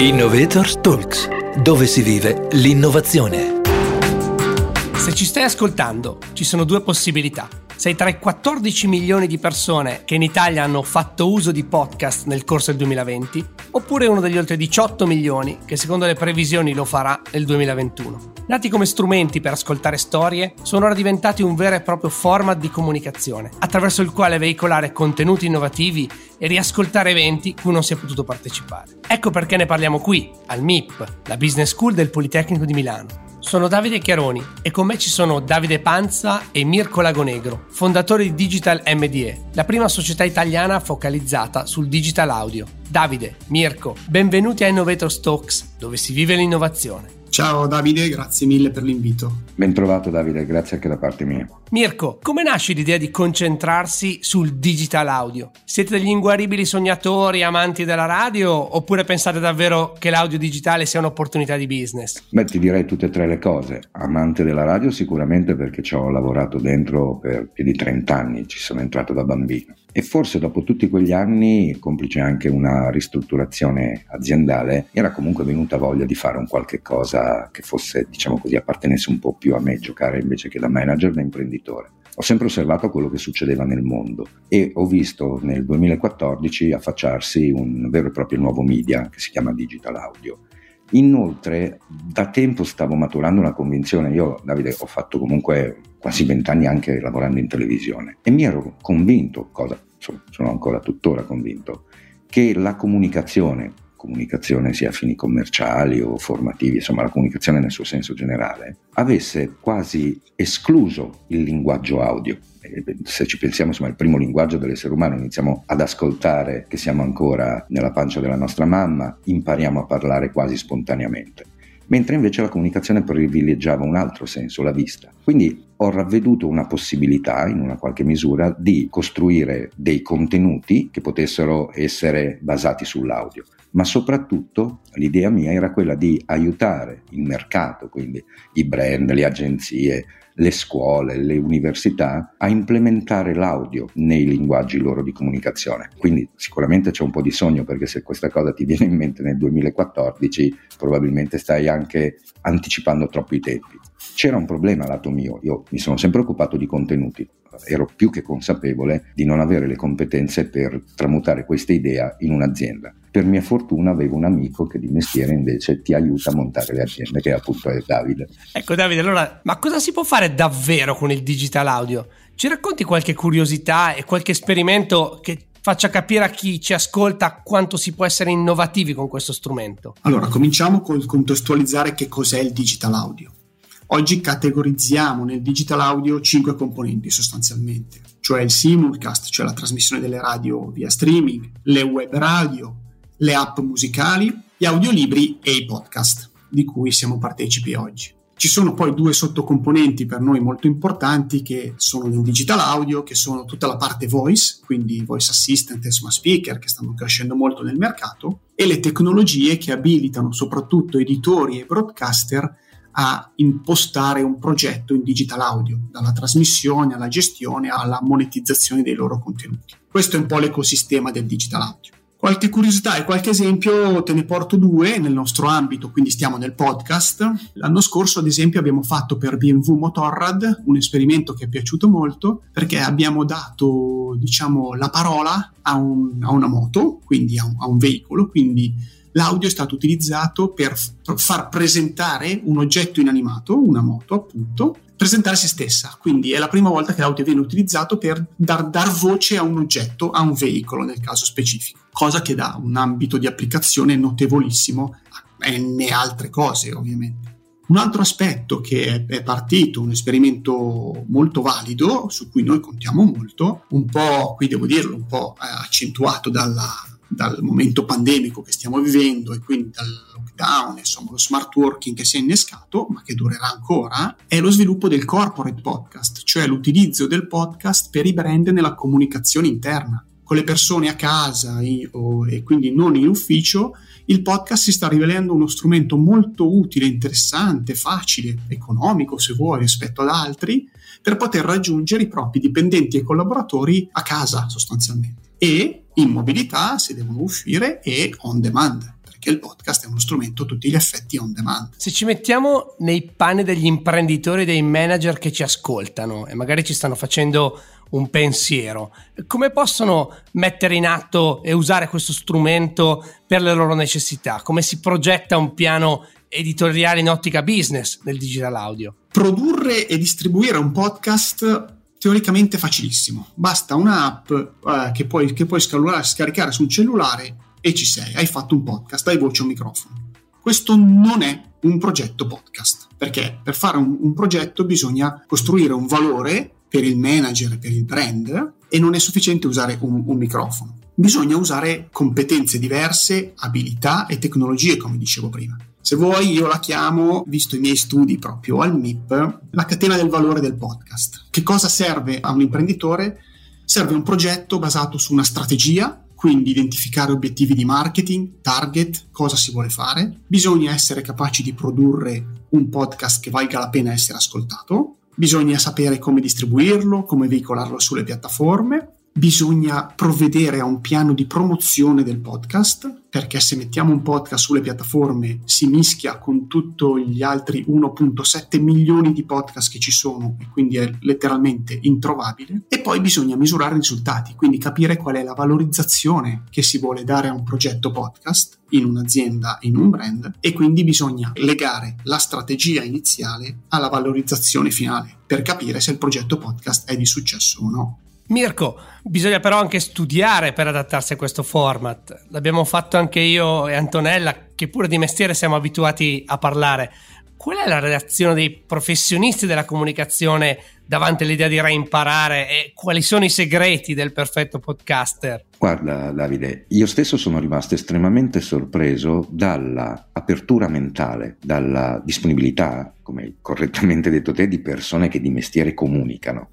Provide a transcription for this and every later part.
Innovators Talks, dove si vive l'innovazione. Se ci stai ascoltando, ci sono due possibilità. Sei tra i 14 milioni di persone che in Italia hanno fatto uso di podcast nel corso del 2020, oppure uno degli oltre 18 milioni che secondo le previsioni lo farà nel 2021. Nati come strumenti per ascoltare storie, sono ora diventati un vero e proprio format di comunicazione, attraverso il quale veicolare contenuti innovativi e riascoltare eventi cui non si è potuto partecipare. Ecco perché ne parliamo qui, al MIP, la Business School del Politecnico di Milano. Sono Davide Chiaroni e con me ci sono Davide Panza e Mirko Lagonegro, fondatori di Digital MDE, la prima società italiana focalizzata sul digital audio. Davide, Mirko, benvenuti a Innovator Talks, dove si vive l'innovazione. Ciao Davide, grazie mille per l'invito. Ben trovato Davide, grazie anche da parte mia. Mirko, come nasce l'idea di concentrarsi sul digital audio? Siete degli inguaribili sognatori, amanti della radio, oppure pensate davvero che l'audio digitale sia un'opportunità di business? Beh, ti direi tutte e tre le cose. Amante della radio sicuramente perché ci ho lavorato dentro per più di 30 anni, ci sono entrato da bambino. E forse dopo tutti quegli anni, complice anche una ristrutturazione aziendale, era comunque venuta voglia di fare un qualche cosa che fosse, diciamo così, appartenesse un po' più a me giocare invece che da manager, da imprenditore. Ho sempre osservato quello che succedeva nel mondo e ho visto nel 2014 affacciarsi un vero e proprio nuovo media che si chiama Digital Audio. Inoltre, da tempo stavo maturando una convinzione. Io, Davide, ho fatto comunque quasi vent'anni anche lavorando in televisione e mi ero convinto, cosa sono ancora tuttora convinto, che la comunicazione, comunicazione sia a fini commerciali o formativi, insomma la comunicazione nel suo senso generale, avesse quasi escluso il linguaggio audio. Se ci pensiamo, insomma, il primo linguaggio dell'essere umano, iniziamo ad ascoltare che siamo ancora nella pancia della nostra mamma, impariamo a parlare quasi spontaneamente mentre invece la comunicazione privilegiava un altro senso, la vista. Quindi ho ravveduto una possibilità, in una qualche misura, di costruire dei contenuti che potessero essere basati sull'audio. Ma soprattutto l'idea mia era quella di aiutare il mercato, quindi i brand, le agenzie, le scuole, le università a implementare l'audio nei linguaggi loro di comunicazione. Quindi sicuramente c'è un po' di sogno perché se questa cosa ti viene in mente nel 2014 probabilmente stai anche anticipando troppo i tempi. C'era un problema lato mio, io mi sono sempre occupato di contenuti, ero più che consapevole di non avere le competenze per tramutare questa idea in un'azienda. Per mia fortuna avevo un amico che di mestiere invece ti aiuta a montare le aziende, che appunto è Davide. Ecco Davide, allora, ma cosa si può fare davvero con il digital audio? Ci racconti qualche curiosità e qualche esperimento che faccia capire a chi ci ascolta quanto si può essere innovativi con questo strumento? Allora, cominciamo col contestualizzare che cos'è il digital audio. Oggi categorizziamo nel digital audio cinque componenti sostanzialmente, cioè il simulcast, cioè la trasmissione delle radio via streaming, le web radio, le app musicali, gli audiolibri e i podcast, di cui siamo partecipi oggi. Ci sono poi due sottocomponenti per noi molto importanti che sono nel digital audio, che sono tutta la parte voice, quindi voice assistant e smart speaker che stanno crescendo molto nel mercato, e le tecnologie che abilitano soprattutto editori e broadcaster a impostare un progetto in digital audio, dalla trasmissione alla gestione alla monetizzazione dei loro contenuti. Questo è un po' l'ecosistema del digital audio. Qualche curiosità e qualche esempio te ne porto due nel nostro ambito, quindi stiamo nel podcast. L'anno scorso, ad esempio, abbiamo fatto per BMW Motorrad un esperimento che è piaciuto molto perché abbiamo dato, diciamo, la parola a, un, a una moto, quindi a un, a un veicolo, quindi l'audio è stato utilizzato per far presentare un oggetto inanimato, una moto appunto, presentare se stessa. Quindi è la prima volta che l'audio viene utilizzato per dar, dar voce a un oggetto, a un veicolo nel caso specifico, cosa che dà un ambito di applicazione notevolissimo a n altre cose ovviamente. Un altro aspetto che è partito, un esperimento molto valido, su cui noi contiamo molto, un po', qui devo dirlo, un po' accentuato dalla, dal momento pandemico che stiamo vivendo e quindi dal lockdown, insomma lo smart working che si è innescato, ma che durerà ancora, è lo sviluppo del corporate podcast, cioè l'utilizzo del podcast per i brand nella comunicazione interna. Con le persone a casa e, e quindi non in ufficio, il podcast si sta rivelando uno strumento molto utile, interessante, facile, economico se vuoi rispetto ad altri, per poter raggiungere i propri dipendenti e collaboratori a casa sostanzialmente. E in mobilità se devono uscire e on demand perché il podcast è uno strumento a tutti gli effetti on demand. Se ci mettiamo nei panni degli imprenditori e dei manager che ci ascoltano e magari ci stanno facendo un pensiero, come possono mettere in atto e usare questo strumento per le loro necessità? Come si progetta un piano editoriale in ottica business nel digital audio? Produrre e distribuire un podcast teoricamente facilissimo. Basta un'app eh, che puoi, che puoi scaricare sul cellulare e ci sei, hai fatto un podcast, hai voce o microfono. Questo non è un progetto podcast, perché per fare un, un progetto bisogna costruire un valore per il manager, per il brand, e non è sufficiente usare un, un microfono. Bisogna usare competenze diverse, abilità e tecnologie, come dicevo prima. Se vuoi io la chiamo, visto i miei studi proprio al MIP, la catena del valore del podcast. Che cosa serve a un imprenditore? Serve un progetto basato su una strategia, quindi identificare obiettivi di marketing, target, cosa si vuole fare. Bisogna essere capaci di produrre un podcast che valga la pena essere ascoltato. Bisogna sapere come distribuirlo, come veicolarlo sulle piattaforme bisogna provvedere a un piano di promozione del podcast, perché se mettiamo un podcast sulle piattaforme si mischia con tutti gli altri 1.7 milioni di podcast che ci sono e quindi è letteralmente introvabile. E poi bisogna misurare i risultati, quindi capire qual è la valorizzazione che si vuole dare a un progetto podcast in un'azienda, in un brand e quindi bisogna legare la strategia iniziale alla valorizzazione finale per capire se il progetto podcast è di successo o no. Mirko, bisogna però anche studiare per adattarsi a questo format. L'abbiamo fatto anche io e Antonella, che pure di mestiere siamo abituati a parlare. Qual è la reazione dei professionisti della comunicazione davanti all'idea di reimparare e quali sono i segreti del perfetto podcaster? Guarda Davide, io stesso sono rimasto estremamente sorpreso dalla apertura mentale, dalla disponibilità, come correttamente detto te, di persone che di mestiere comunicano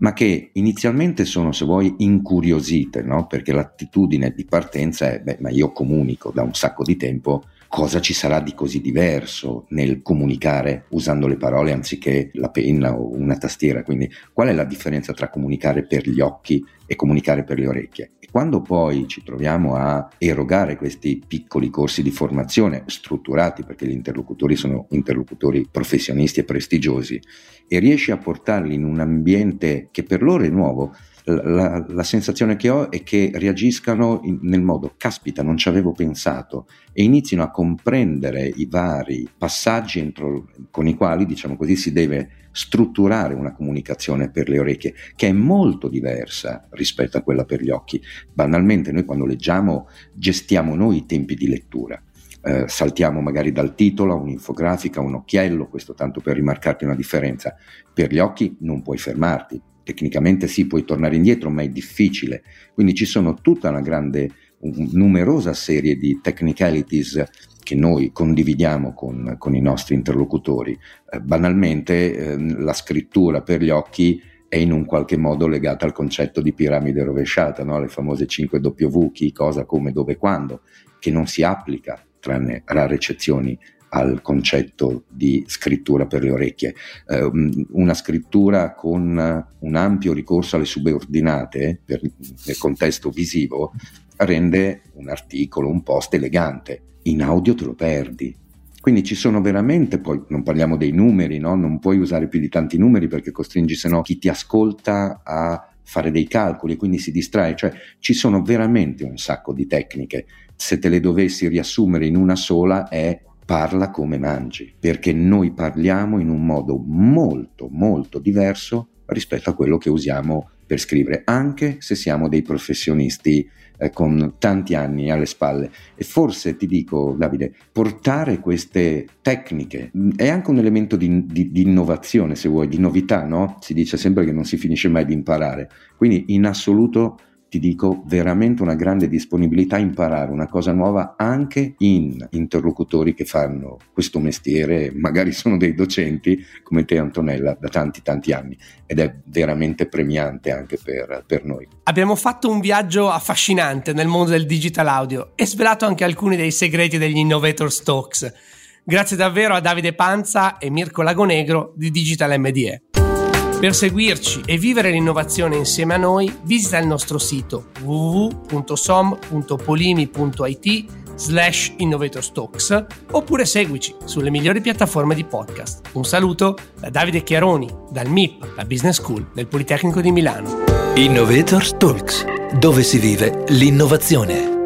ma che inizialmente sono, se vuoi, incuriosite, no? perché l'attitudine di partenza è, beh, ma io comunico da un sacco di tempo, cosa ci sarà di così diverso nel comunicare usando le parole anziché la penna o una tastiera? Quindi qual è la differenza tra comunicare per gli occhi e comunicare per le orecchie? E quando poi ci troviamo a erogare questi piccoli corsi di formazione strutturati, perché gli interlocutori sono interlocutori professionisti e prestigiosi, e riesci a portarli in un ambiente che per loro è nuovo, la, la, sensazione che ho è che reagiscano in, nel modo caspita, non ci avevo pensato e inizino a comprendere i vari passaggi entro, con i quali, diciamo così, si deve strutturare una comunicazione per le orecchie, che è molto diversa rispetto a quella per gli occhi. Banalmente, noi quando leggiamo gestiamo noi i tempi di lettura. Eh, saltiamo magari dal titolo a un'infografica, un occhiello, questo tanto per rimarcarti una differenza. Per gli occhi non puoi fermarti, tecnicamente sì, puoi tornare indietro, ma è difficile. Quindi ci sono tutta una grande, un, numerosa serie di technicalities che noi condividiamo con, con i nostri interlocutori. Eh, banalmente eh, la scrittura per gli occhi è in un qualche modo legata al concetto di piramide rovesciata, no? le famose 5W, chi, cosa, come, dove, quando, che non si applica, tranne rare eccezioni, al concetto di scrittura per le orecchie. Eh, una scrittura con un ampio ricorso alle subordinate per, nel contesto visivo rende un articolo, un post elegante. In audio te lo perdi. Quindi ci sono veramente, poi non parliamo dei numeri, no? non puoi usare più di tanti numeri perché costringi se no chi ti ascolta a fare dei calcoli e quindi si distrae, cioè ci sono veramente un sacco di tecniche. Se te le dovessi riassumere in una sola è parla come mangi, perché noi parliamo in un modo molto molto diverso rispetto a quello che usiamo per scrivere, anche se siamo dei professionisti eh, con tanti anni alle spalle. E forse ti dico, Davide, portare queste tecniche è anche un elemento di, di, di innovazione, se vuoi, di novità, no? Si dice sempre che non si finisce mai di imparare. Quindi in assoluto ti dico veramente una grande disponibilità a imparare una cosa nuova anche in interlocutori che fanno questo mestiere, magari sono dei docenti come te Antonella da tanti tanti anni ed è veramente premiante anche per, per noi. Abbiamo fatto un viaggio affascinante nel mondo del digital audio e svelato anche alcuni dei segreti degli Innovator Talks. Grazie davvero a Davide Panza e Mirko Lagonegro di Digital MDE. Per seguirci e vivere l'innovazione insieme a noi, visita il nostro sito www.som.polimi.it slash Innovators Talks oppure seguici sulle migliori piattaforme di podcast. Un saluto da Davide Chiaroni, dal MIP, la Business School del Politecnico di Milano. Innovators Talks, dove si vive l'innovazione.